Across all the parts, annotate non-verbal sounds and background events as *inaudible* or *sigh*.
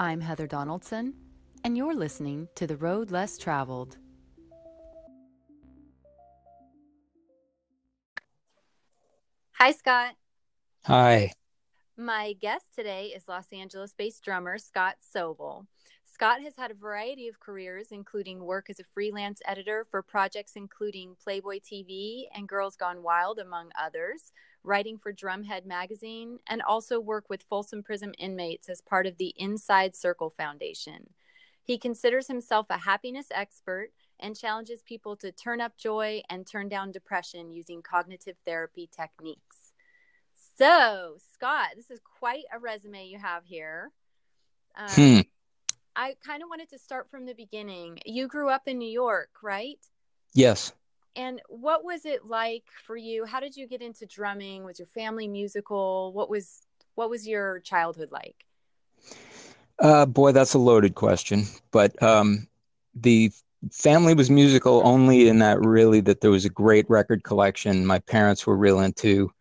I'm Heather Donaldson, and you're listening to The Road Less Traveled. Hi, Scott. Hi. My guest today is Los Angeles based drummer Scott Sobol. Scott has had a variety of careers, including work as a freelance editor for projects including Playboy TV and Girls Gone Wild, among others, writing for Drumhead magazine, and also work with Folsom Prison inmates as part of the Inside Circle Foundation. He considers himself a happiness expert and challenges people to turn up joy and turn down depression using cognitive therapy techniques. So, Scott, this is quite a resume you have here. Um, Hmm. I kind of wanted to start from the beginning. You grew up in New York, right? Yes. And what was it like for you? How did you get into drumming? Was your family musical? What was what was your childhood like? Uh, boy, that's a loaded question. But um, the family was musical only in that really that there was a great record collection. My parents were real into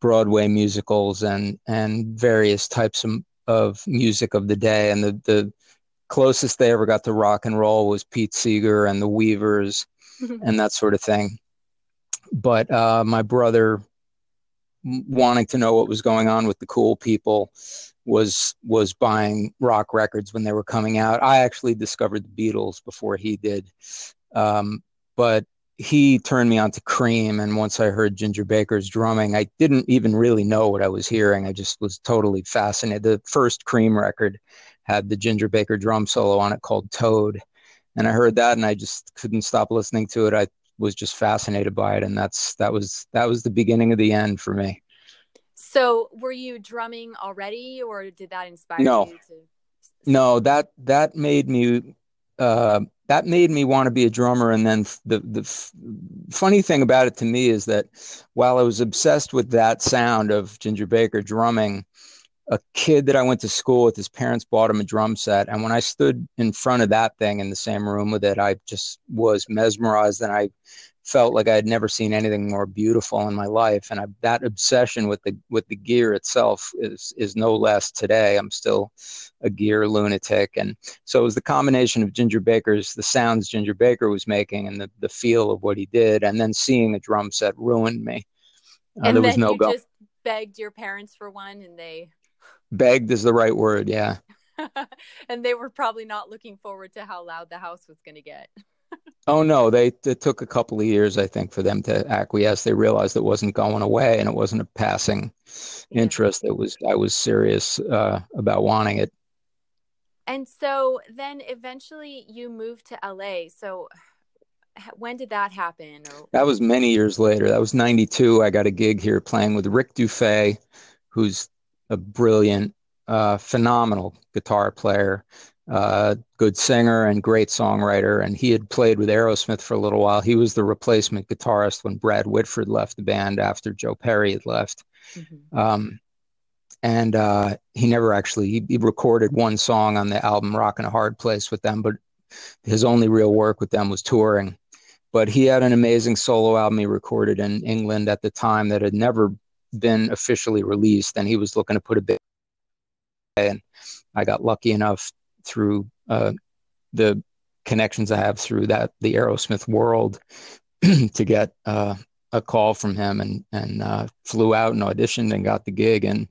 Broadway musicals and and various types of, of music of the day. And the the closest they ever got to rock and roll was Pete Seeger and the Weavers *laughs* and that sort of thing. But uh, my brother, wanting to know what was going on with the cool people, was was buying rock records when they were coming out. I actually discovered the Beatles before he did, um, but he turned me on to Cream. And once I heard Ginger Baker's drumming, I didn't even really know what I was hearing. I just was totally fascinated. The first Cream record had the Ginger Baker drum solo on it called Toad, and I heard that, and I just couldn't stop listening to it. I was just fascinated by it, and that's that was that was the beginning of the end for me. So, were you drumming already, or did that inspire No. you to? No, that that made me uh, that made me want to be a drummer. And then the the f- funny thing about it to me is that while I was obsessed with that sound of Ginger Baker drumming, a kid that I went to school with, his parents bought him a drum set, and when I stood in front of that thing in the same room with it, I just was mesmerized, and I felt like I had never seen anything more beautiful in my life. And I, that obsession with the with the gear itself is is no less today. I'm still a gear lunatic, and so it was the combination of Ginger Baker's the sounds Ginger Baker was making and the the feel of what he did, and then seeing a drum set ruined me. Uh, and there was no you go. just begged your parents for one, and they Begged is the right word. Yeah. *laughs* and they were probably not looking forward to how loud the house was going to get. *laughs* Oh no, they it took a couple of years, I think, for them to acquiesce. They realized it wasn't going away, and it wasn't a passing Yeah. interest. It was I was serious uh, about wanting it. And so then eventually you moved to LA. So when did that happen? Or That was many years later. That was '92. I got a gig here playing with Rick Dufay, who's a brilliant, uh, phenomenal guitar player, uh, good singer, and great songwriter. And he had played with Aerosmith for a little while. He was the replacement guitarist when Brad Whitford left the band after Joe Perry had left. Um, and uh, he never actually he, he recorded one song on the album "Rock in a Hard Place" with them, but his only real work with them was touring. But he had an amazing solo album he recorded in England at the time that had never been officially released, and he was looking to put a bit. And I got lucky enough through uh, the connections I have through that the Aerosmith world *clears throat* to get uh, a call from him, and and uh, flew out and auditioned and got the gig, and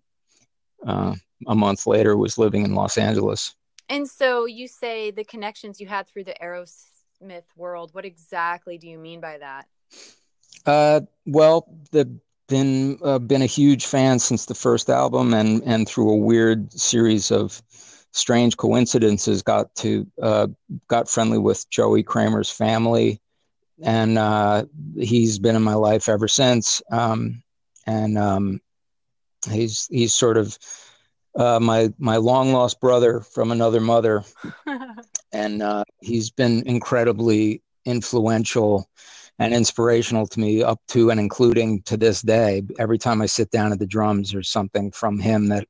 uh, a month later was living in Los Angeles. And so you say the connections you had through the Aerosmith world. What exactly do you mean by that? Uh, well, the been uh, been a huge fan since the first album, and and through a weird series of strange coincidences, got to uh, got friendly with Joey Kramer's family, and uh, he's been in my life ever since. Um, and um, he's he's sort of uh, my my long lost brother from another mother, *laughs* and uh, he's been incredibly influential and inspirational to me up to and including to this day. Every time I sit down at the drums, or something from him that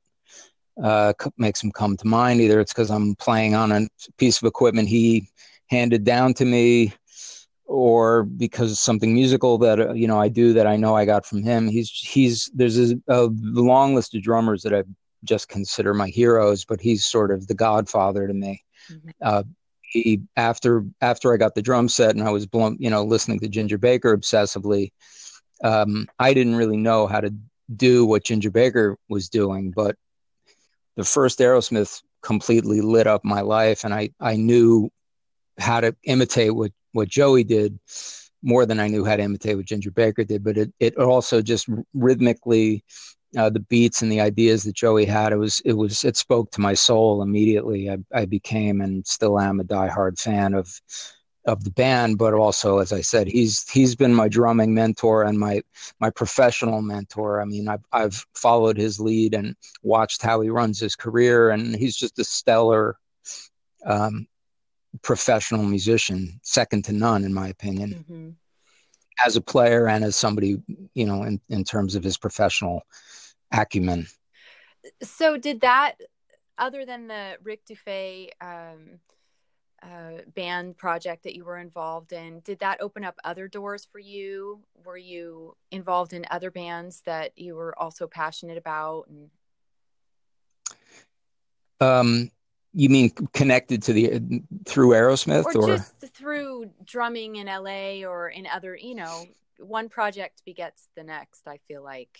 uh, makes him come to mind. Either it's because I'm playing on a piece of equipment he handed down to me, or because something musical that uh, you know I do that I know I got from him. He's he's there's a, a long list of drummers that I've just consider my heroes, but he's sort of the godfather to me. Mm-hmm. Uh, after after I got the drum set and I was blown, you know, listening to Ginger Baker obsessively. Um, I didn't really know how to do what Ginger Baker was doing, but the first Aerosmith completely lit up my life, and I I knew how to imitate what what Joey did more than I knew how to imitate what Ginger Baker did. But it it also just rhythmically uh, the beats and the ideas that Joey had, it was it was it spoke to my soul immediately. I, I became and still am a diehard fan of of the band, but also, as I said, he's he's been my drumming mentor and my my professional mentor. I mean, I've I've followed his lead and watched how he runs his career, and he's just a stellar um, professional musician, second to none, in my opinion. Mm-hmm. As a player and as somebody, you know, in, in terms of his professional acumen. So, did that, other than the Rick Dufay um, uh, band project that you were involved in, did that open up other doors for you? Were you involved in other bands that you were also passionate about? And... Um, you mean connected to the through Aerosmith, or, or just through drumming in LA or in other? You know, one project begets the next. I feel like.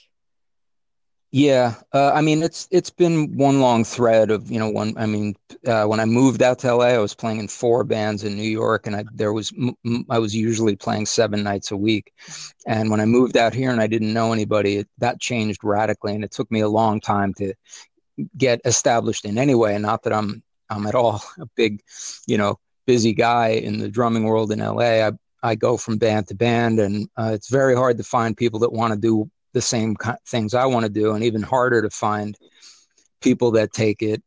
Yeah, uh, I mean it's it's been one long thread of you know one. I mean, uh, when I moved out to LA, I was playing in four bands in New York, and I there was I was usually playing seven nights a week. And when I moved out here and I didn't know anybody, it, that changed radically, and it took me a long time to get established in any way. And not that I'm I'm at all *laughs* a big, you know, busy guy in the drumming world in LA. I I go from band to band, and uh, it's very hard to find people that want to do the same things I want to do, and even harder to find people that take it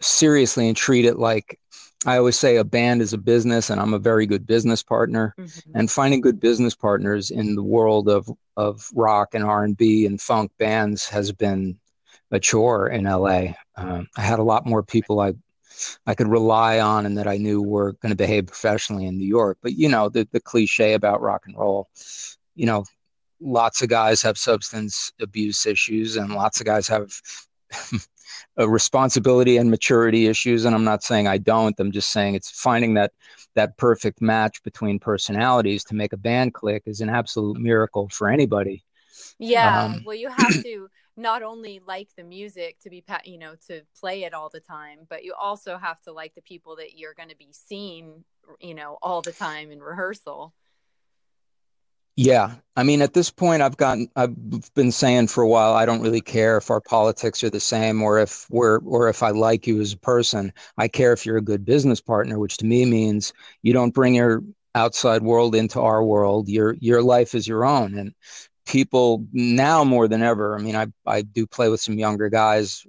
seriously and treat it like I always say a band is a business, and I'm a very good business partner. Mm-hmm. And finding good business partners in the world of of rock and R and B and funk bands has been a chore in LA. Um, I had a lot more people I I could rely on and that I knew were going to behave professionally in New York. But you know the the cliche about rock and roll, you know lots of guys have substance abuse issues and lots of guys have *laughs* a responsibility and maturity issues and i'm not saying i don't i'm just saying it's finding that that perfect match between personalities to make a band click is an absolute miracle for anybody. Yeah um, well you have *clears throat* to not only like the music to be you know to play it all the time but you also have to like the people that you're going to be seeing you know all the time in rehearsal yeah. I mean, at this point, I've gotten, I've been saying for a while, I don't really care if our politics are the same or if we're, or if I like you as a person. I care if you're a good business partner, which to me means you don't bring your outside world into our world. Your, your life is your own. And people now more than ever, I mean, I, I do play with some younger guys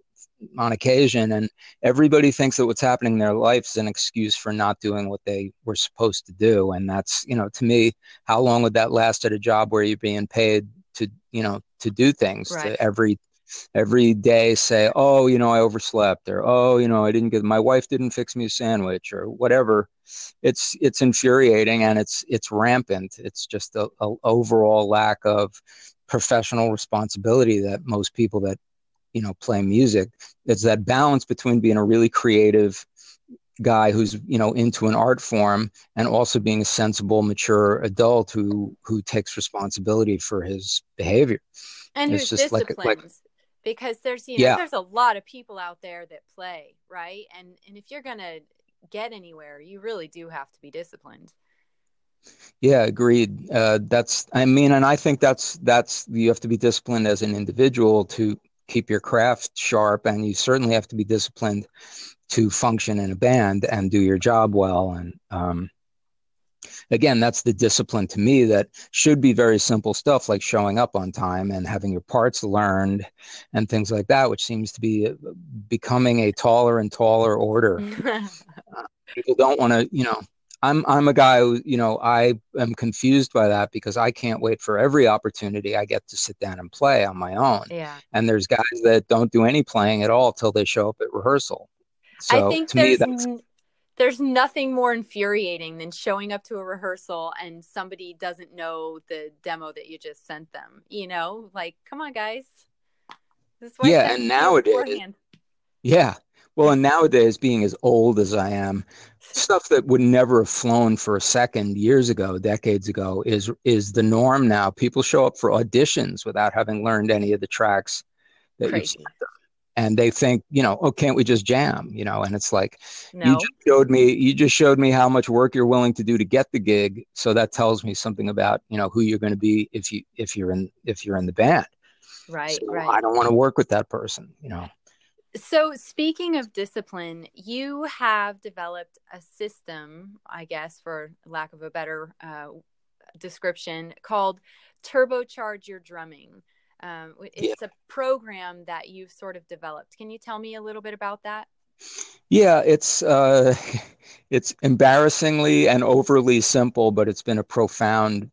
on occasion and everybody thinks that what's happening in their life is an excuse for not doing what they were supposed to do. And that's you know to me how long would that last at a job where you're being paid to you know to do things right. to every every day say oh you know i overslept or oh you know i didn't get my wife didn't fix me a sandwich or whatever. It's it's infuriating and it's it's rampant. It's just a, a overall lack of professional responsibility that most people that you know play music it's that balance between being a really creative guy who's you know into an art form and also being a sensible mature adult who who takes responsibility for his behavior and it's who's disciplined like, like, because there's you know yeah. there's a lot of people out there that play right and and if you're gonna get anywhere you really do have to be disciplined yeah, agreed. Uh, that's, I mean, and I think that's that's you have to be disciplined as an individual to keep your craft sharp and you certainly have to be disciplined to function in a band and do your job well. And um, again that's the discipline to me that should be very simple stuff like showing up on time and having your parts learned and things like that which seems to be uh, becoming a taller and taller order. *laughs* People don't want to you know I'm I'm a guy who, you know, I am confused by that because I can't wait for every opportunity I get to sit down and play on my own. Yeah. And there's guys that don't do any playing at all till they show up at rehearsal. So I think to me that's n- there's nothing more infuriating than showing up to a rehearsal and somebody doesn't know the demo that you just sent them. You know, like, come on, guys. This yeah, and nowadays, yeah, well, and nowadays, being as old as I am, stuff that would never have flown for a second years ago, decades ago, is is the norm now. People show up for auditions without having learned any of the tracks that you and they think, you know, oh, can't we just jam? You know, and it's like no. you just showed me, you just showed me how much work you're willing to do to get the gig. So that tells me something about you know who you're going to be if you if you're in if you're in the band. Right, so right. I don't want to work with that person. You know. So, speaking of discipline, you have developed a system, I guess, for lack of a better uh, description, called Turbocharge Your Drumming. Um, it's yeah. a program that you've sort of developed. Can you tell me a little bit about that? Yeah, it's uh, *laughs* it's embarrassingly and overly simple, but it's been a profound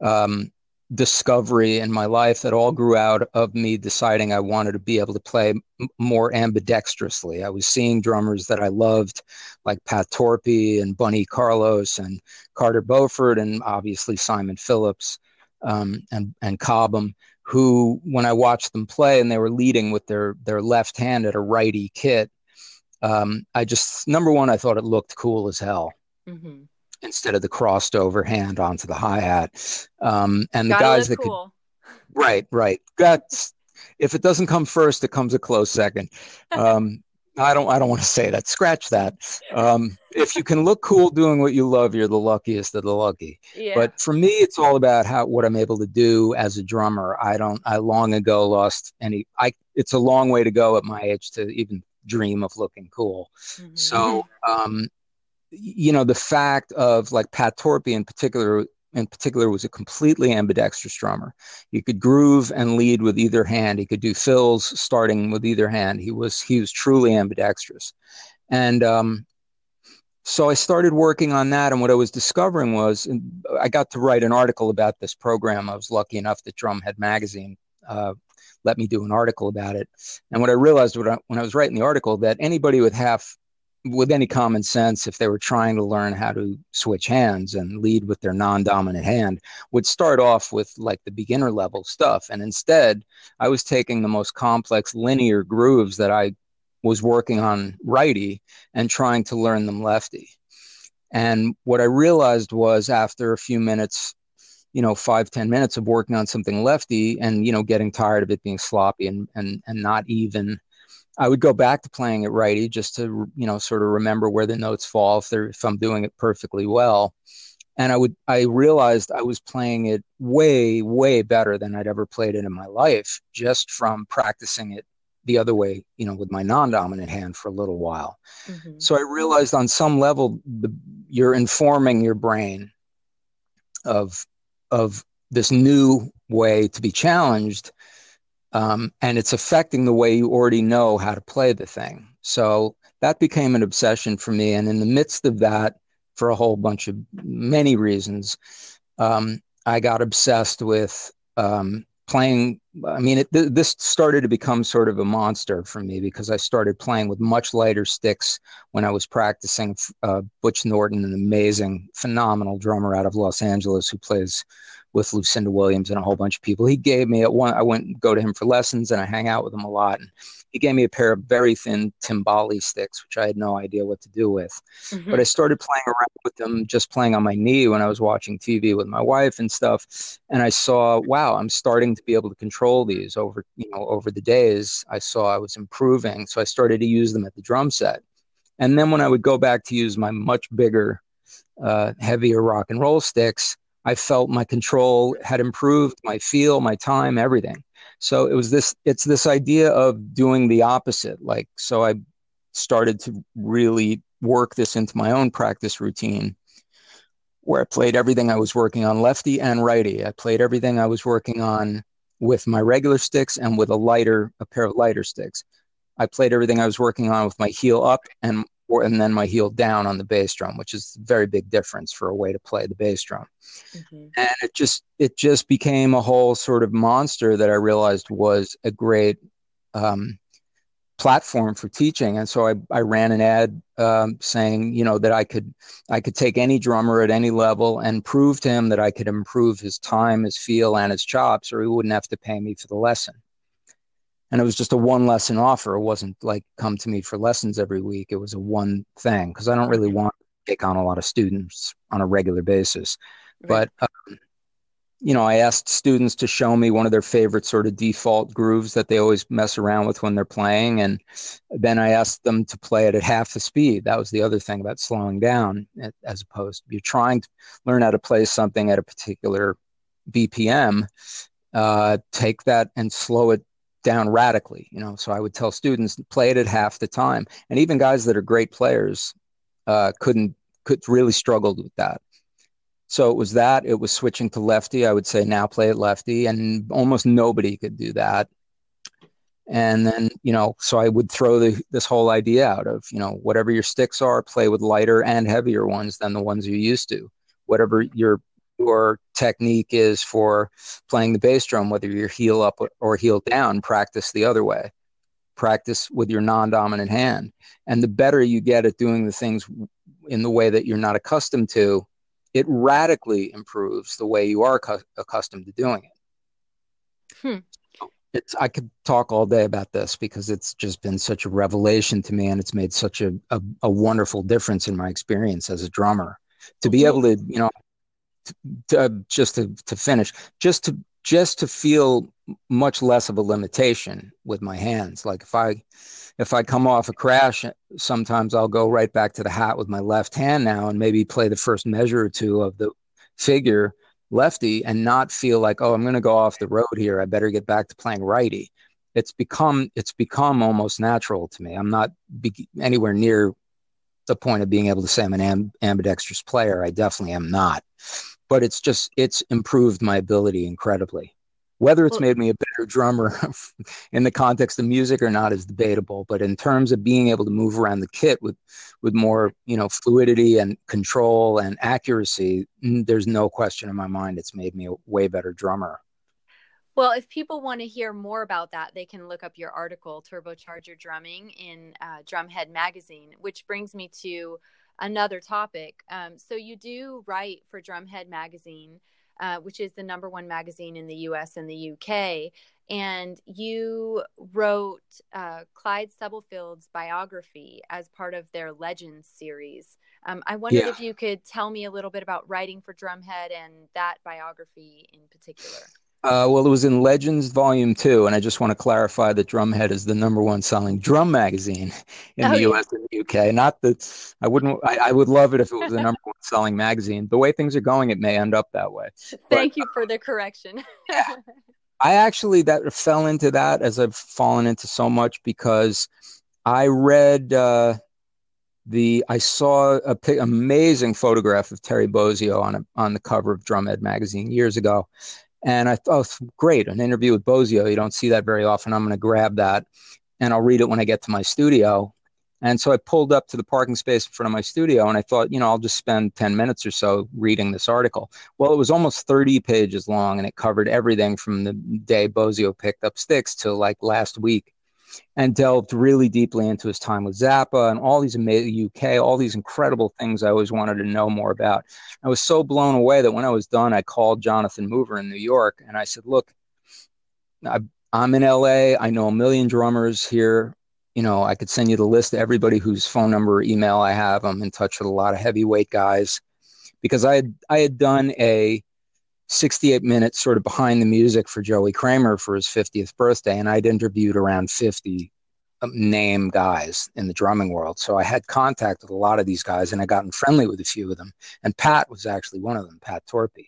um, discovery in my life that all grew out of me deciding I wanted to be able to play m- more ambidextrously. I was seeing drummers that I loved, like Pat Torpey and Bunny Carlos and Carter Beauford, and obviously Simon Phillips um, and and Cobham, who when I watched them play and they were leading with their their left hand at a righty kit, um, I just number one I thought it looked cool as hell. Mm-hmm instead of the crossed over hand onto the hi hat. Um, and Gotta the guys that cool. could, right, right. That's if it doesn't come first, it comes a close second. *laughs* Um, I don't, I don't want to say that. Scratch that. Um, if you can look cool doing what you love, you're the luckiest of the lucky. Yeah. But for me, it's all about how what I'm able to do as a drummer. I don't. I long ago lost any. I. It's a long way to go at my age to even dream of looking cool. Mm-hmm. So um, you know, the fact of like Pat Torpey in particular, in particular, was a completely ambidextrous drummer. He could groove and lead with either hand. He could do fills starting with either hand. He was he was truly ambidextrous, and um, so I started working on that. And what I was discovering was, I got to write an article about this program. I was lucky enough that Drumhead magazine uh, let me do an article about it. And what I realized when I, when I was writing the article that anybody with half with any common sense, if they were trying to learn how to switch hands and lead with their non dominant hand, would start off with like the beginner level stuff. And instead, I was taking the most complex linear grooves that I was working on righty and trying to learn them lefty. And what I realized was after a few minutes, you know, five ten minutes of working on something lefty and, you know, getting tired of it being sloppy and, and, and not even I would go back to playing it righty just to you know sort of remember where the notes fall if they're if I'm doing it perfectly well. And I would I realized I was playing it way way better than I'd ever played it in my life just from practicing it the other way, you know, with my non-dominant hand for a little while. Mm-hmm. So I realized on some level the, you're informing your brain of of this new way to be challenged um, and it's affecting the way you already know how to play the thing. So that became an obsession for me. And in the midst of that, for a whole bunch of many reasons, um, I got obsessed with um, playing. I mean, it, th- this started to become sort of a monster for me because I started playing with much lighter sticks when I was practicing. Uh, Butch Norton, an amazing, phenomenal drummer out of Los Angeles who plays with Lucinda Williams and a whole bunch of people. He gave me at one. I went and go to him for lessons, and I hang out with him a lot. And he gave me a pair of very thin timbale sticks, which I had no idea what to do with. Mm-hmm. But I started playing around with them, just playing on my knee when I was watching TV with my wife and stuff. And I saw, wow, I'm starting to be able to control these over, you know, over the days. I saw I was improving, so I started to use them at the drum set. And then when I would go back to use my much bigger, uh, heavier rock and roll sticks, I felt my control had improved, my feel, my time, everything. So it was this, it's this idea of doing the opposite. Like, so I started to really work this into my own practice routine where I played everything I was working on lefty and righty. I played everything I was working on with my regular sticks and with a lighter, a pair of lighter sticks. I played everything I was working on with my heel up and or, and then my heel down on the bass drum, which is a very big difference for a way to play the bass drum. Mm-hmm. And it just it just became a whole sort of monster that I realized was a great um, platform for teaching. And so I, I ran an ad um, saying, you know, that I could I could take any drummer at any level and prove to him that I could improve his time, his feel, and his chops, or he wouldn't have to pay me for the lesson. And it was just a one lesson offer. It wasn't like come to me for lessons every week. It was a one thing because I don't really want to take on a lot of students on a regular basis. Right. But um, you know, I asked students to show me one of their favorite sort of default grooves that they always mess around with when they're playing. And then I asked them to play it at half the speed. That was the other thing about slowing down as opposed to you're trying to learn how to play something at a particular BPM. Uh, take that and slow it down radically, you know. So I would tell students play it at half the time. And even guys that are great players uh, couldn't could really struggled with that. So it was that. It was switching to lefty. I would say now play it lefty, and almost nobody could do that. And then you know, so I would throw the, this whole idea out of you know whatever your sticks are, play with lighter and heavier ones than the ones you used to. Whatever your your technique is for playing the bass drum, whether you're heel up or heel down, practice the other way. Practice with your non-dominant hand, and the better you get at doing the things in the way that you're not accustomed to, it radically improves the way you are cu- accustomed to doing it. Hmm. It's, I could talk all day about this because it's just been such a revelation to me and it's made such a, a, a wonderful difference in my experience as a drummer. To be able to, you know, to, uh, just to, to finish, just to just to feel much less of a limitation with my hands. Like if I if I come off a crash, sometimes I'll go right back to the hat with my left hand now and maybe play the first measure or two of the figure lefty and not feel like, oh, I'm going to go off the road here. I better get back to playing righty. It's become it's become almost natural to me. I'm not be- anywhere near the point of being able to say I'm an amb- ambidextrous player. I definitely am not. But it's just it's improved my ability incredibly. Whether it's made me a better drummer *laughs* in the context of music or not is debatable. But in terms of being able to move around the kit with, with more, you know, fluidity and control and accuracy, there's no question in my mind it's made me a way better drummer. Well, if people want to hear more about that, they can look up your article, Turbocharge Your Drumming, in uh, Drumhead Magazine, which brings me to another topic. Um, so, you do write for Drumhead Magazine. Uh, which is the number one magazine in the US and the UK. And you wrote uh, Clyde Stubblefield's biography as part of their Legends series. Um, I wondered yeah. if you could tell me a little bit about writing for Drumhead and that biography in particular. Uh, well, it was in Legends Volume Two, and I just want to clarify that Drumhead is the number one selling drum magazine in oh, the U.S. and the U.K. Not that I wouldn't. I, I, would love it if it was the *laughs* number one selling magazine. The way things are going, it may end up that way. Thank but, you for the correction. *laughs* yeah. I actually that fell into that as I've fallen into so much because I read uh, the I saw a p- amazing photograph of Terry Bozzio on a, on the cover of Drumhead magazine years ago, and I thought, oh, great, an interview with Bozzio. You don't see that very often. I'm going to grab that and I'll read it when I get to my studio. And so I pulled up to the parking space in front of my studio and I thought, you know, I'll just spend 10 minutes or so reading this article. Well, it was almost 30 pages long and it covered everything from the day Bozzio picked up sticks to like last week and delved really deeply into his time with Zappa and all these amazing UK, all these incredible things I always wanted to know more about. I was so blown away that when I was done, I called Jonathan Mover in New York and I said, "Look, I, I'm in LA. I know a million drummers here. You know, I could send you the list of everybody whose phone number or email I have. I'm in touch with a lot of heavyweight guys." Because I had I had done a 68 minutes sort of behind the music for Joey Kramer for his 50th birthday, and I'd interviewed around 50 um, name guys in the drumming world. So I had contact with a lot of these guys, and I gotten friendly with a few of them. And Pat was actually one of them, Pat Torpey.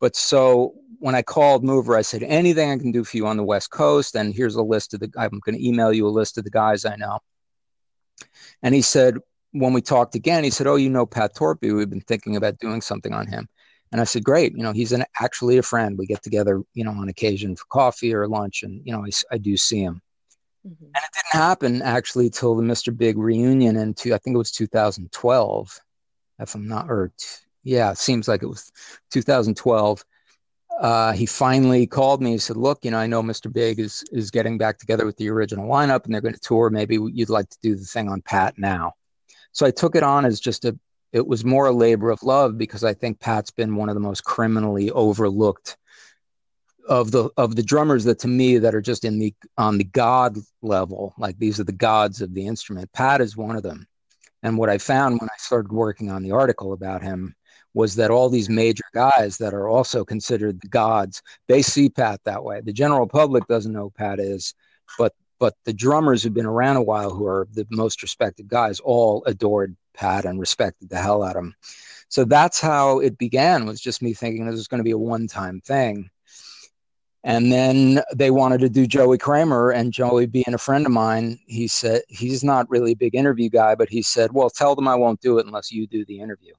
But so when I called Mover, I said, anything I can do for you on the West Coast, and here's a list of the. I'm going to email you a list of the guys I know. And he said, when we talked again, he said, "Oh, you know Pat Torpey. We've been thinking about doing something on him." And I said, great. You know, he's an, actually a friend. We get together, you know, on occasion for coffee or lunch. And, you know, I, I do see him. Mm-hmm. And it didn't happen actually till the Mr. Big reunion in two, I think it was 2012, if I'm not, or t- yeah, it seems like it was 2012. Uh, he finally called me. He said, "Look, you know, I know Mr. Big is is getting back together with the original lineup, and they're going to tour. Maybe you'd like to do the thing on Pat now." So I took it on as just a it was more a labor of love because I think Pat's been one of the most criminally overlooked of the of the drummers that to me that are just in the on the god level like these are the gods of the instrument. Pat is one of them. And what i found when i started working on the article about him was that all these major guys that are also considered the gods they see pat that way. The general public doesn't know pat is but but the drummers who've been around a while who are the most respected guys all adored pat and respected the hell out of him so that's how it began was just me thinking this was going to be a one-time thing and then they wanted to do Joey Kramer, and Joey, being a friend of mine, he said he's not really a big interview guy, but he said, "Well, tell them I won't do it unless you do the interview."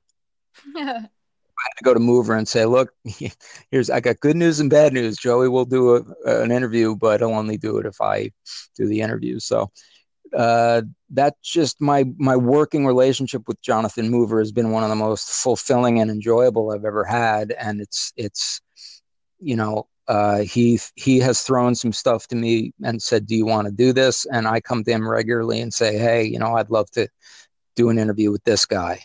*laughs* I had to go to Mover and say, "Look, *laughs* here's I got good news and bad news. Joey will do a, an interview, but he'll only do it if I do the interview." So uh, that's just my my working relationship with Jonathan Mover has been one of the most fulfilling and enjoyable I've ever had, and it's it's you know uh, he he has thrown some stuff to me and said, "Do you want to do this?" And I come to him regularly and say, "Hey, you know, I'd love to do an interview with this guy."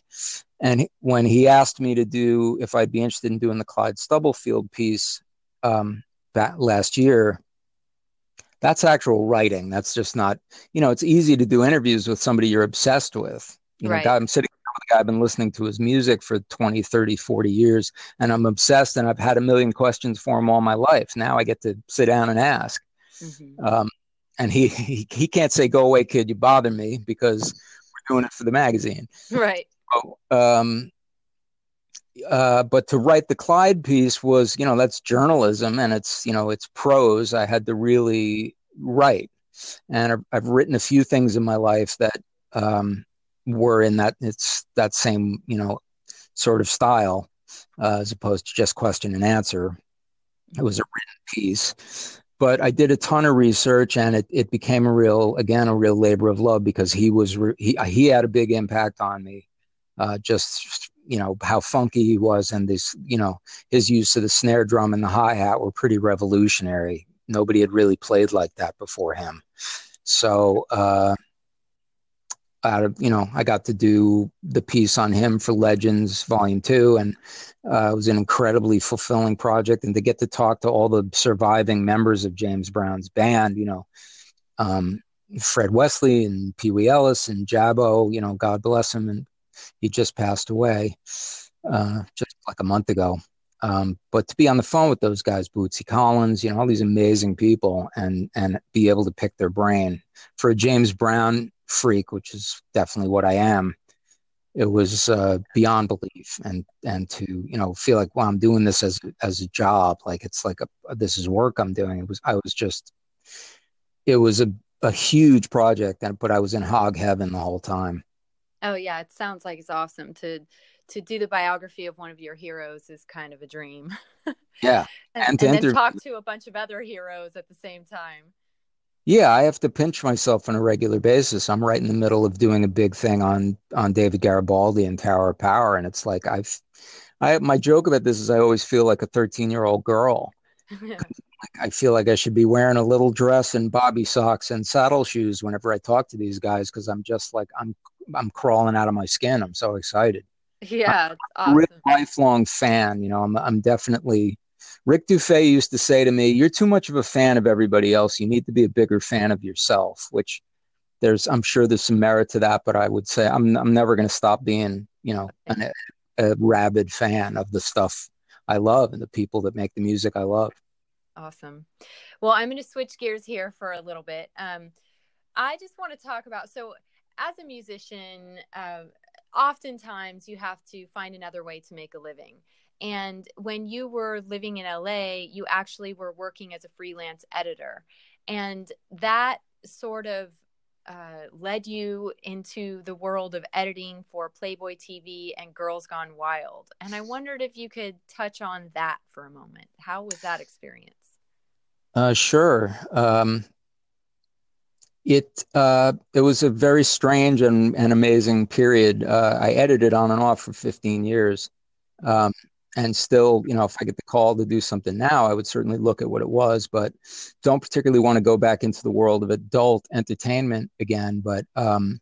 And when he asked me to do if I'd be interested in doing the Clyde Stubblefield piece um, that last year, that's actual writing. That's just not, you know, it's easy to do interviews with somebody you're obsessed with. You know, right. I'm sitting the guy I've been listening to his music for 20, 30, 40 years, and I'm obsessed and I've had a million questions for him all my life. Now I get to sit down and ask. Mm-hmm. Um, and he, he, he can't say, go away, kid, you bother me because we're doing it for the magazine. Right. So, um, uh, but to write the Clyde piece was, you know, that's journalism and it's, you know, it's prose. I had to really write. And I've, written a few things in my life that, um, were in that it's that same you know sort of style uh, as opposed to just question and answer. It was a written piece, but I did a ton of research, and it, it became a real again a real labor of love because he was re- he he had a big impact on me. Uh, just you know how funky he was, and this you know his use of the snare drum and the hi hat were pretty revolutionary. Nobody had really played like that before him. So uh, out of you know i got to do the piece on him for legends volume two and uh, it was an incredibly fulfilling project and to get to talk to all the surviving members of james brown's band you know um, fred wesley and pee wee ellis and Jabo, you know god bless him and he just passed away uh, just like a month ago um, but to be on the phone with those guys bootsy collins you know all these amazing people and and be able to pick their brain for a james brown freak, which is definitely what I am, it was uh, beyond belief. And and to you know feel like well I'm doing this as as a job, like it's like a this is work I'm doing. It was I was just it was a a huge project, and but I was in hog heaven the whole time. Oh yeah, it sounds like it's awesome to to do the biography of one of your heroes is kind of a dream. yeah, *laughs* and, and, and then talk to a bunch of other heroes at the same time. Yeah, I have to pinch myself on a regular basis. I'm right in the middle of doing a big thing on on David Garibaldi and Tower of Power, and it's like I've, I my joke about this is I always feel like a 13 year old girl. *laughs* I feel like I should be wearing a little dress and bobby socks and saddle shoes whenever I talk to these guys because I'm just like I'm I'm crawling out of my skin. I'm so excited. Yeah, awesome. a lifelong fan. You know, I'm I'm definitely Rick Dufay used to say to me, "You're too much of a fan of everybody else. You need to be a bigger fan of yourself." Which there's, I'm sure there's some merit to that, but I would say I'm I'm never going to stop being, you know, an, a rabid fan of the stuff I love and the people that make the music I love. Awesome. Well, I'm going to switch gears here for a little bit. Um, I just want to talk about so as a musician, uh, oftentimes you have to find another way to make a living. And when you were living in LA, you actually were working as a freelance editor. And that sort of uh, led you into the world of editing for Playboy TV and Girls Gone Wild. And I wondered if you could touch on that for a moment. How was that experience? Uh, sure. Um, it uh, it was a very strange and, and amazing period. Uh, I edited on and off for 15 years. Um, and still, you know, if I get the call to do something now, I would certainly look at what it was, but don't particularly want to go back into the world of adult entertainment again. But um,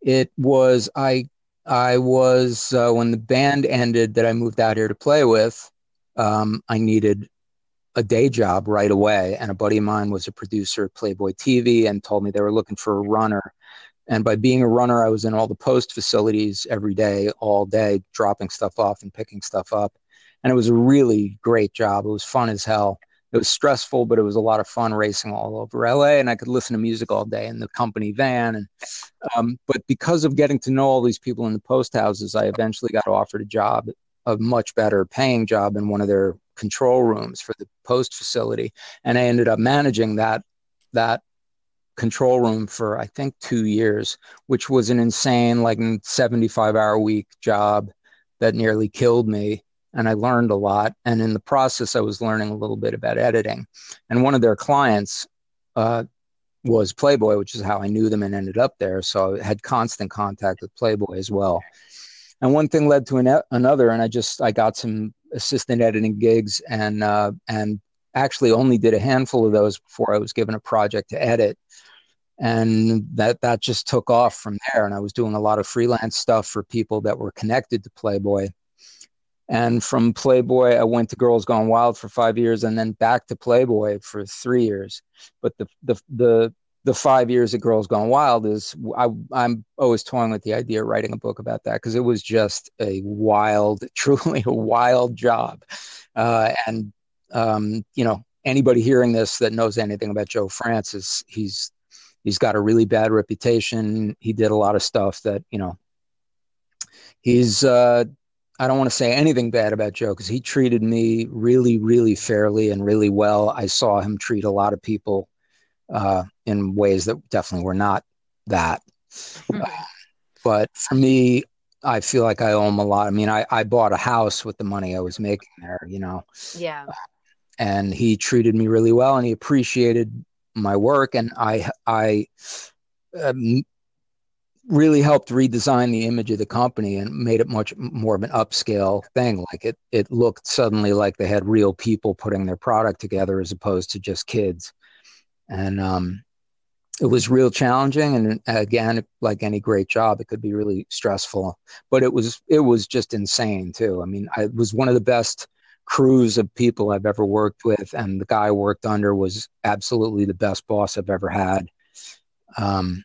it was I I was uh, when the band ended that I moved out here to play with. Um, I needed a day job right away. And a buddy of mine was a producer at Playboy TV and told me they were looking for a runner. And by being a runner, I was in all the post facilities every day, all day, dropping stuff off and picking stuff up. And it was a really great job. It was fun as hell. It was stressful, but it was a lot of fun racing all over LA. And I could listen to music all day in the company van. And um, but because of getting to know all these people in the post houses, I eventually got offered a job, a much better paying job in one of their control rooms for the post facility, and I ended up managing that that control room for I think two years, which was an insane like 75 hour week job that nearly killed me. And I learned a lot. And in the process, I was learning a little bit about editing. And one of their clients uh, was Playboy, which is how I knew them and ended up there. So I had constant contact with Playboy as well. And one thing led to an, another, and I just I got some assistant editing gigs and uh, and actually only did a handful of those before I was given a project to edit. And that that just took off from there. And I was doing a lot of freelance stuff for people that were connected to Playboy. And from Playboy, I went to Girls Gone Wild for five years, and then back to Playboy for three years. But the the the the five years of Girls Gone Wild is I, I'm always toying with the idea of writing a book about that because it was just a wild, *laughs* truly a wild job. Uh, and, um, you know, anybody hearing this that knows anything about Joe Francis, he's, he's got a really bad reputation. He did a lot of stuff that, you know, he's, uh, I don't want to say anything bad about Joe because he treated me really, really fairly and really well. I saw him treat a lot of people uh, in ways that definitely were not that. Mm-hmm. but for me, I feel like I owe him a lot. I mean, I, I bought a house with the money I was making there, you know. Yeah. and he treated me really well, and he appreciated my work, and I I um, really helped redesign the image of the company and made it much more of an upscale thing. Like it it looked suddenly like they had real people putting their product together as opposed to just kids and um, it was real challenging. And again, like any great job, it could be really stressful. But it was it was just insane too. I mean, I was one of the best crews of people I've ever worked with, and the guy I worked under was absolutely the best boss I've ever had. Um,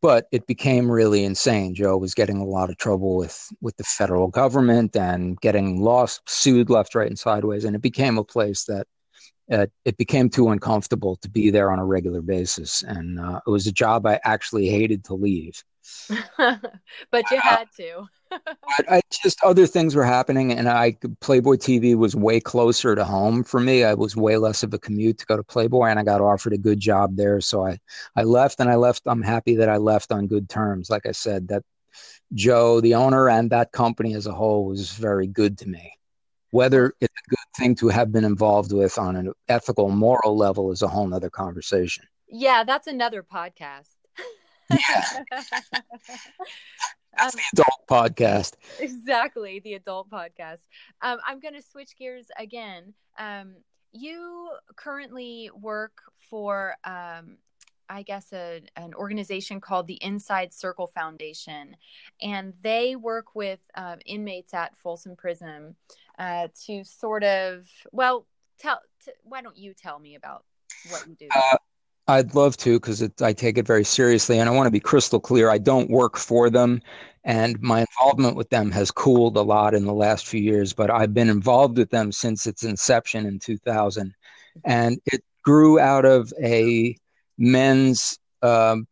but it became really insane. Joe was getting a lot of trouble with with the federal government and getting lost, sued left, right, and sideways, and it became a place that uh, it became too uncomfortable to be there on a regular basis, and uh, it was a job I actually hated to leave. *laughs* but you had to. *laughs* I, I, just other things were happening, and I Playboy TV was way closer to home for me. I was way less of a commute to go to Playboy, and I got offered a good job there, so I I left, and I left. I'm happy that I left on good terms. Like I said, that Joe, the owner, and that company as a whole was very good to me. Whether it's a good thing to have been involved with on an ethical, moral level is a whole nother conversation. Yeah, that's another podcast. yeah. *laughs* That's um, the adult podcast. Exactly, the adult podcast. Um, I'm going to switch gears again. Um, you currently work for um, I guess, a, an organization called the Inside Circle Foundation, and they work with uh, inmates at Folsom Prison uh, to sort of, well, tell. T- why don't you tell me about what you do? Uh, I'd love to because I take it very seriously, and I want to be crystal clear. I don't work for them, and my involvement with them has cooled a lot in the last few years. But I've been involved with them since its inception in 2000, and it grew out of a men's um,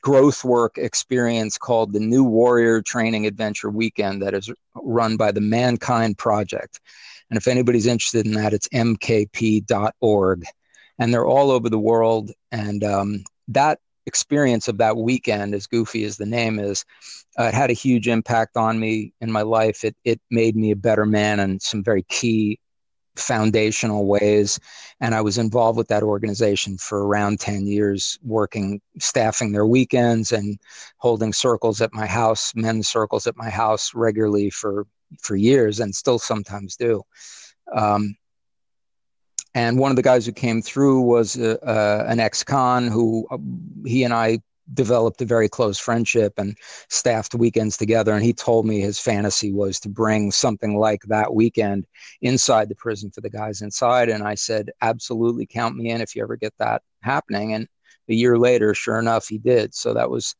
growth work experience called the New Warrior Training Adventure Weekend that is run by the Mankind Project. And if anybody's interested in that, it's mkp.org. And they're all over the world. And um, that experience of that weekend, as goofy as the name is, uh, it had a huge impact on me in my life. It, it made me a better man in some very key foundational ways. And I was involved with that organization for around 10 years, working, staffing their weekends and holding circles at my house, men's circles at my house regularly for, for years and still sometimes do. Um, and one of the guys who came through was uh, uh, an ex-con who uh, he and I developed a very close friendship and staffed weekends together. And he told me his fantasy was to bring something like that weekend inside the prison for the guys inside. And I said, absolutely count me in if you ever get that happening. And a year later, sure enough, he did. So that was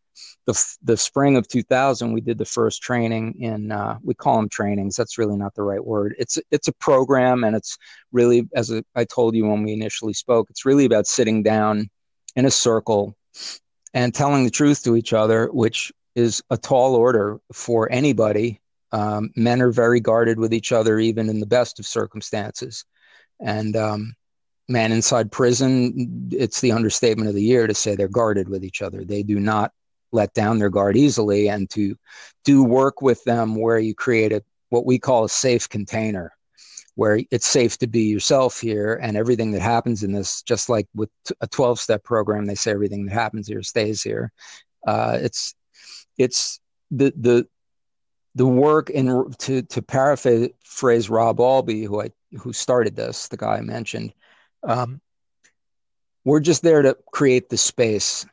the the spring of 2000. We did the first training in uh, we call them trainings. That's really not the right word. It's it's a program, and it's really as I told you when we initially spoke. It's really about sitting down in a circle and telling the truth to each other, which is a tall order for anybody. Um, men are very guarded with each other, even in the best of circumstances. And um, man inside prison, it's the understatement of the year to say they're guarded with each other. They do not let down their guard easily, and to do work with them where you create a what we call a safe container where it's safe to be yourself here and everything that happens in this just like with a 12 step program they say everything that happens here stays here. Uh, it's it's the the the work in to to paraphrase Rob Allbee who i who started this the guy i mentioned um, we're just there to create the space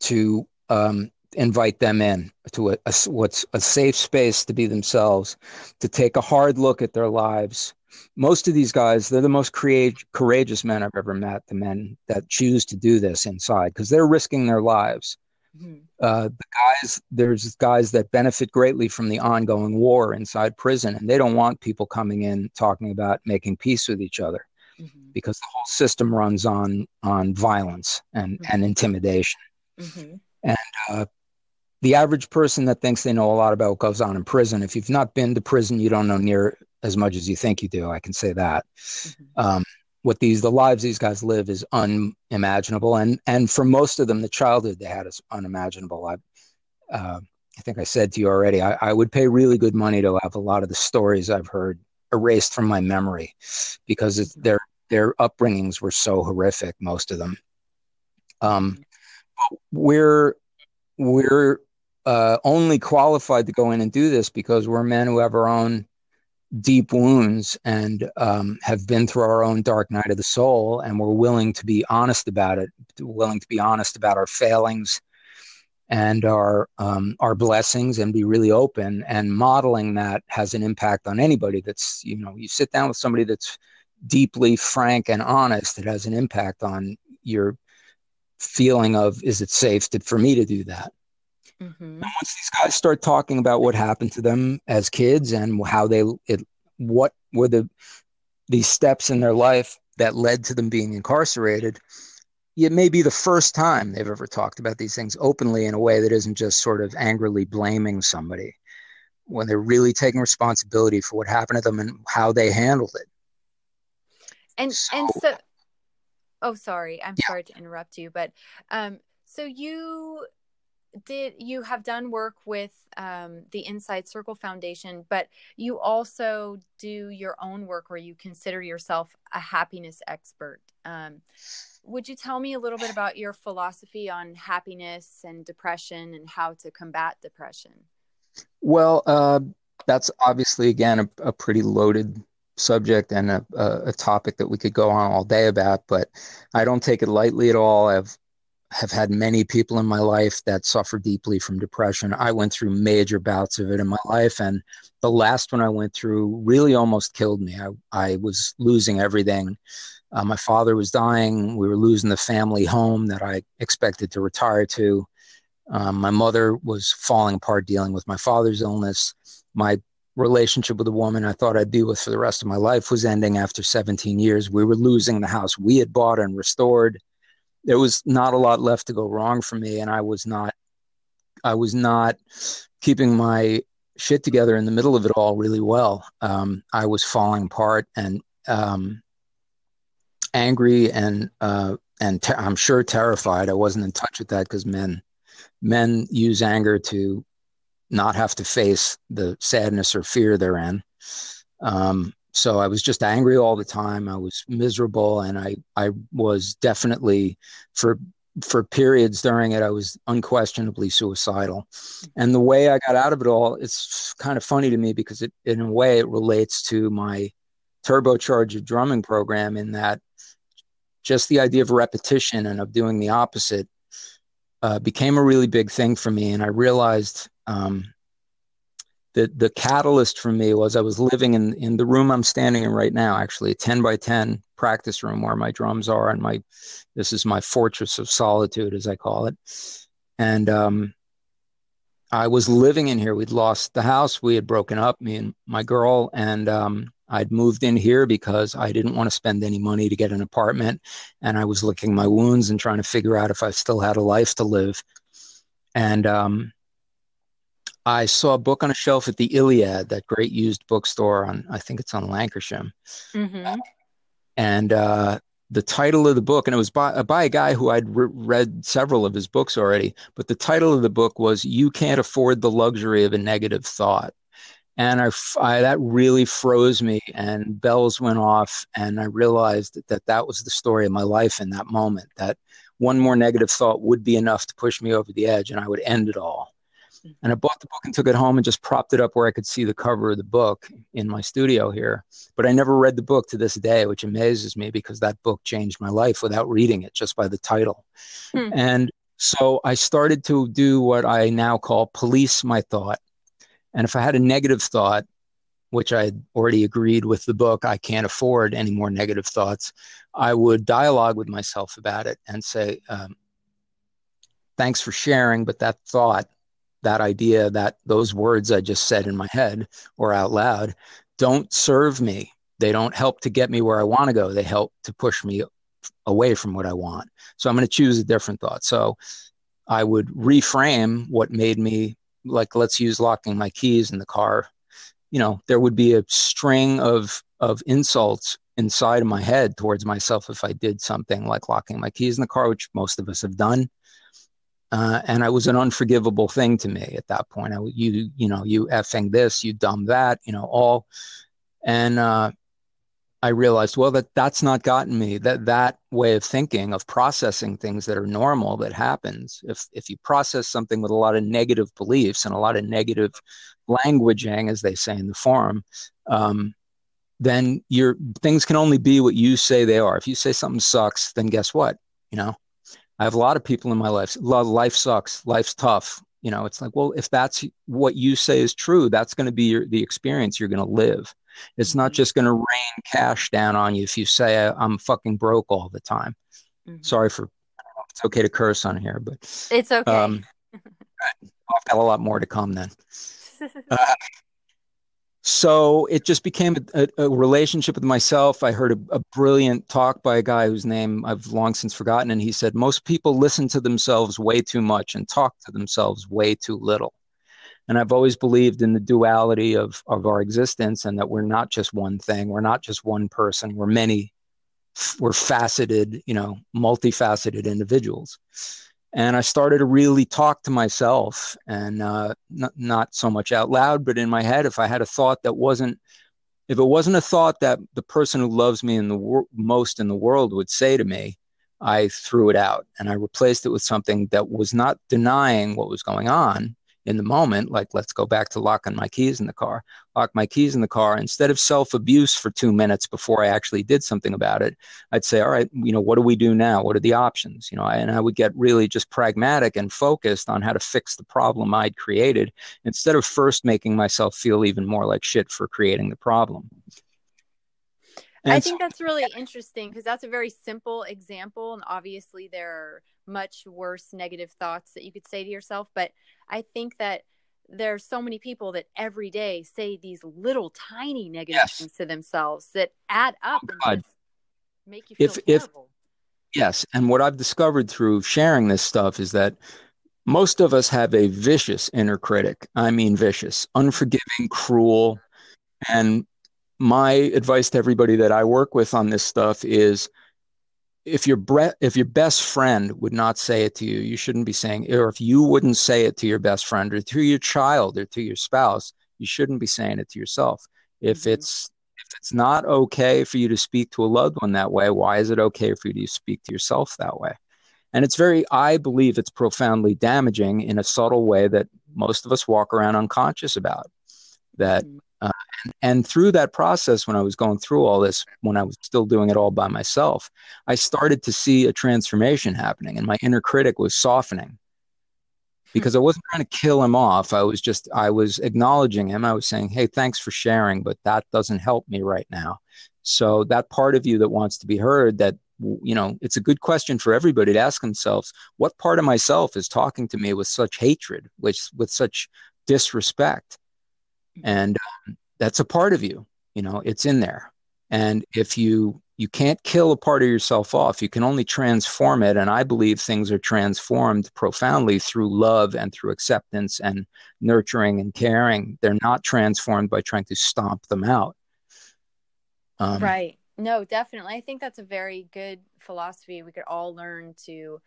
to um, invite them in to a, a, what's a safe space to be themselves, to take a hard look at their lives. Most of these guys, they're the most create, courageous men I've ever met, the men that choose to do this inside because they're risking their lives. Mm-hmm. Uh, the guys, there's guys that benefit greatly from the ongoing war inside prison, and they don't want people coming in talking about making peace with each other mm-hmm. because the whole system runs on on violence and, mm-hmm. and intimidation. Mm-hmm. And uh, the average person that thinks they know a lot about what goes on in prison, if you've not been to prison, you don't know near as much as you think you do. I can say that. Mm-hmm. Um, what these the lives these guys live is unimaginable, and and for most of them, the childhood they had is unimaginable. I, uh, I think I said to you already, I, I would pay really good money to have a lot of the stories I've heard erased from my memory because mm-hmm. their their upbringings were so horrific, most of them. Um, mm-hmm. we're we're uh, only qualified to go in and do this because we're men who have our own deep wounds and um, have been through our own dark night of the soul, and we're willing to be honest about it, willing to be honest about our failings and our um, our blessings, and be really open. And modeling that has an impact on anybody. That's you know, you sit down with somebody that's deeply frank and honest. It has an impact on your feeling of is it safe to, for me to do that Mm-hmm. once these guys start talking about what happened to them as kids and how they it what were the these steps in their life that led to them being incarcerated, it may be the first time they've ever talked about these things openly in a way that isn't just sort of angrily blaming somebody when they're really taking responsibility for what happened to them and how they handled it. And so, and so oh sorry, I'm yeah. sorry to interrupt you, but um so you did you have done work with um, the Inside Circle Foundation, but you also do your own work where you consider yourself a happiness expert. Um, would you tell me a little bit about your philosophy on happiness and depression and how to combat depression? Well, uh, that's obviously, again, a, a pretty loaded subject and a, a, topic that we could go on all day about, but I don't take it lightly at all. I've have had many people in my life that suffer deeply from depression. I went through major bouts of it in my life, and the last one I went through really almost killed me. I, I was losing everything. Uh, my father was dying. We were losing the family home that I expected to retire to. Um, my mother was falling apart dealing with my father's illness. My relationship with a woman I thought I'd be with for the rest of my life was ending after 17 years. We were losing the house we had bought and restored there was not a lot left to go wrong for me and i was not i was not keeping my shit together in the middle of it all really well. Um, i was falling apart and um, angry and uh, and ter- i'm sure terrified. I wasn't in touch with that because men men use anger to not have to face the sadness or fear they're in. Um, so I was just angry all the time. I was miserable, and I I was definitely for for periods during it, I was unquestionably suicidal. And the way I got out of it all, it's kind of funny to me because it, in a way, it relates to my turbocharged drumming program in that just the idea of repetition and of doing the opposite uh, became a really big thing for me. And I realized um, that the catalyst for me was I was living in, in the room I'm standing in right now, actually, a 10 by 10 practice room where my drums are. And my, this is my fortress of solitude, as I call it. And um, I was living in here. We'd lost the house. We had broken up, me and my girl. And um, I'd moved in here because I didn't want to spend any money to get an apartment. And I was licking my wounds and trying to figure out if I still had a life to live. And um, I saw a book on a shelf at the Iliad, that great used bookstore on, I think it's on Lankershim. Mm-hmm. And uh, the title of the book, and it was by, by a guy who I'd re- read several of his books already, but the title of the book was You Can't Afford the Luxury of a Negative Thought and I, I, that really froze me and bells went off and i realized that that was the story of my life in that moment that one more negative thought would be enough to push me over the edge and i would end it all and i bought the book and took it home and just propped it up where i could see the cover of the book in my studio here. But i never read the book to this day which amazes me because that book changed my life without reading it just by the title. Hmm. and so i started to do what i now call police my thought. And if I had a negative thought, which I had already agreed with the book, I can't afford any more negative thoughts, I would dialogue with myself about it and say, um, thanks for sharing, but that thought, that idea, that those words I just said in my head or out loud don't serve me. They don't help to get me where I want to go. They help to push me away from what I want. So I'm going to choose a different thought. So I would reframe what made me like let's use locking my keys in the car you know there would be a string of of insults inside of my head towards myself if i did something like locking my keys in the car which most of us have done uh, and it was an unforgivable thing to me at that point I, you you know you effing this you dumb that you know all and uh, I realized, well, that that's not gotten me that that way of thinking of processing things that are normal that happens. If if you process something with a lot of negative beliefs and a lot of negative languaging, as they say in the forum, um, then your things can only be what you say they are. If you say something sucks, then guess what? You know, I have a lot of people in my life. Life sucks. Life's tough. You know, it's like, well, if that's what you say is true, that's going to be your, the experience you're going to live. It's not mm-hmm. just going to rain cash down on you if you say I'm fucking broke all the time. Mm-hmm. Sorry for it's okay to curse on here, but it's okay. Um, *laughs* I've got a lot more to come then. Uh, *laughs* so it just became a, a, relationship with myself. I heard a, a, brilliant talk by a guy whose name I've long since forgotten, and he said most people listen to themselves way too much and talk to themselves way too little. And I've always believed in the duality of, of our existence and that we're not just one thing, we're not just one person, we're many, we're faceted, you know, multifaceted individuals. And I started to really talk to myself and uh, not, not so much out loud, but in my head, if I had a thought that wasn't, if it wasn't a thought that the person who loves me in the wor- most in the world would say to me, I threw it out and I replaced it with something that was not denying what was going on, in the moment, like let's go back to locking my keys in the car, lock my keys in the car, instead of self abuse for two minutes before I actually did something about it, I'd say, all right, you know, what do we do now? What are the options? You know, and I would get really just pragmatic and focused on how to fix the problem I'd created instead of first making myself feel even more like shit for creating the problem. And I think that's really interesting because that's a very simple example. And obviously, there are much worse negative thoughts that you could say to yourself. But I think that there are so many people that every day say these little tiny negative yes. things to themselves that add up oh, and make you feel if, terrible. If, yes. And what I've discovered through sharing this stuff is that most of us have a vicious inner critic. I mean, vicious, unforgiving, cruel. And my advice to everybody that I work with on this stuff is if your bre- if your best friend would not say it to you, you shouldn't be saying, or if you wouldn't say it to your best friend or to your child or to your spouse, you shouldn't be saying it to yourself. If mm-hmm. it's if it's not okay for you to speak to a loved one that way, why is it okay for you to speak to yourself that way? And it's very, I believe it's profoundly damaging in a subtle way that most of us walk around unconscious about. That mm-hmm. Uh, and through that process, when I was going through all this, when I was still doing it all by myself, I started to see a transformation happening, and my inner critic was softening. because I wasn't trying to kill him off. I was just, I was acknowledging him. I was saying, hey, thanks for sharing, but that doesn't help me right now. So that part of you that wants to be heard, that, you know, it's a good question for everybody to ask themselves what part of myself is talking to me with such hatred, with, with such disrespect? And um, that's a part of you, you know, it's in there. And if you you can't kill a part of yourself off. You can only transform it. And I believe things are transformed profoundly through love and through acceptance and nurturing and caring. They're not transformed by trying to stomp them out. Um, right. No, definitely. I think that's a very good philosophy. We could all learn to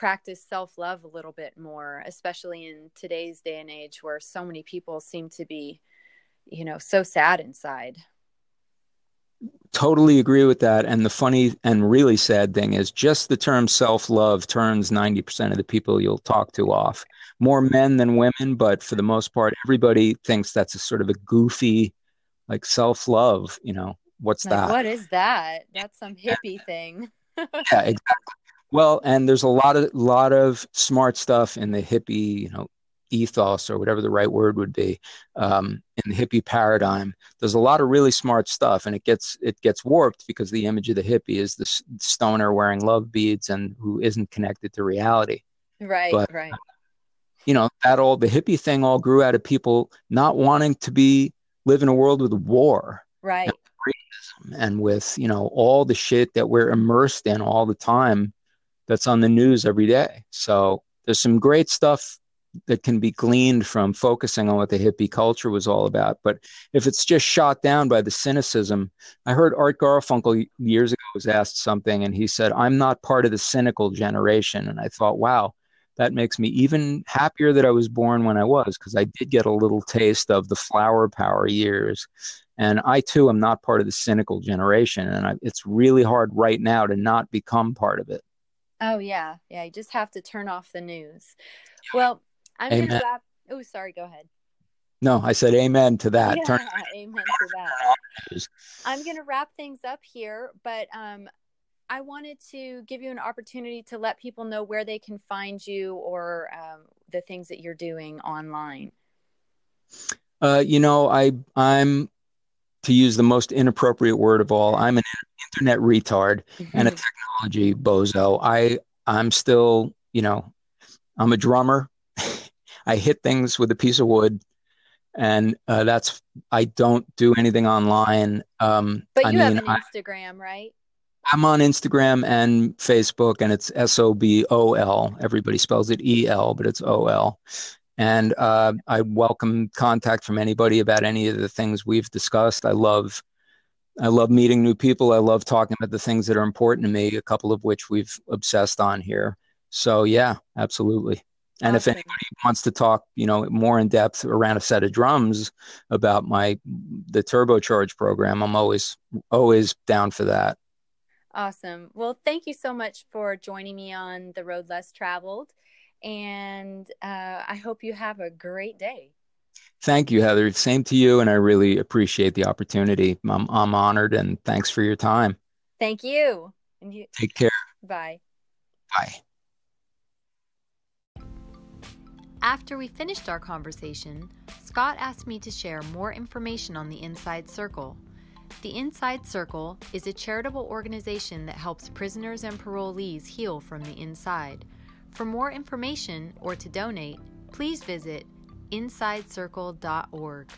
practice self love a little bit more, especially in today's day and age where so many people seem to be, you know, so sad inside totally agree with that. And the funny and really sad thing is just the term self love turns 90% of the people you'll talk to off. More men than women, but for the most part, everybody thinks that's a sort of a goofy, like self love. You know, what's like, that? What is that? *laughs* That's some hippie thing. *laughs* yeah, exactly. Well, and there's a lot of lot of smart stuff in the hippie, you know, ethos or whatever the right word would be um, in the hippie paradigm. There's a lot of really smart stuff and it gets it gets warped because the image of the hippie is the stoner wearing love beads and who isn't connected to reality. Right but, right. you know that all the hippie thing all grew out of people not wanting to be live in a world with war right. and, and with you know all the shit that we're immersed in all the time that's on the news every day so there's some great stuff that can be gleaned from focusing on what the hippie culture was all about. But if it's just shot down by the cynicism, I heard Art Garfunkel years ago was asked something, and he said, "I'm not part of the cynical generation." And I thought, wow, that makes me even happier that I was born when I was, because I did get a little taste of the flower power years. And I too am not part of the cynical generation, and I, it's really hard right now to not become part of it. Oh yeah, yeah. You just have to turn off the news. Well, I'm amen. gonna wrap. Oh, sorry. Go ahead. No, I said amen to that. Yeah, Turn- *laughs* amen to that. I'm gonna wrap things up here, but um, I wanted to give you an opportunity to let people know where they can find you or um, the things that you're doing online. Uh, you know, I I'm to use the most inappropriate word of all. I'm an internet retard and a technology bozo. I I'm still, you know, I'm a drummer. *laughs* I hit things with a piece of wood, and uh, that's I don't do anything online. Um, but I you mean, have an Instagram, I, right? I'm on Instagram and Facebook, and it's S O B O L. Everybody spells it E L, but it's O L. And uh, I welcome contact from anybody about any of the things we've discussed. I love, I love meeting new people. I love talking about the things that are important to me. A couple of which we've obsessed on here. So yeah, absolutely. And awesome. if anybody wants to talk, you know, more in depth around a set of drums about my the turbocharge program, I'm always always down for that. Awesome. Well, thank you so much for joining me on the road less traveled, and uh, I hope you have a great day. Thank you, Heather. Same to you, and I really appreciate the opportunity. I'm I'm honored, and thanks for your time. Thank you. And you take care. Bye. Bye. After we finished our conversation, Scott asked me to share more information on the Inside Circle. The Inside Circle is a charitable organization that helps prisoners and parolees heal from the inside. For more information or to donate, please visit insidecircle.org.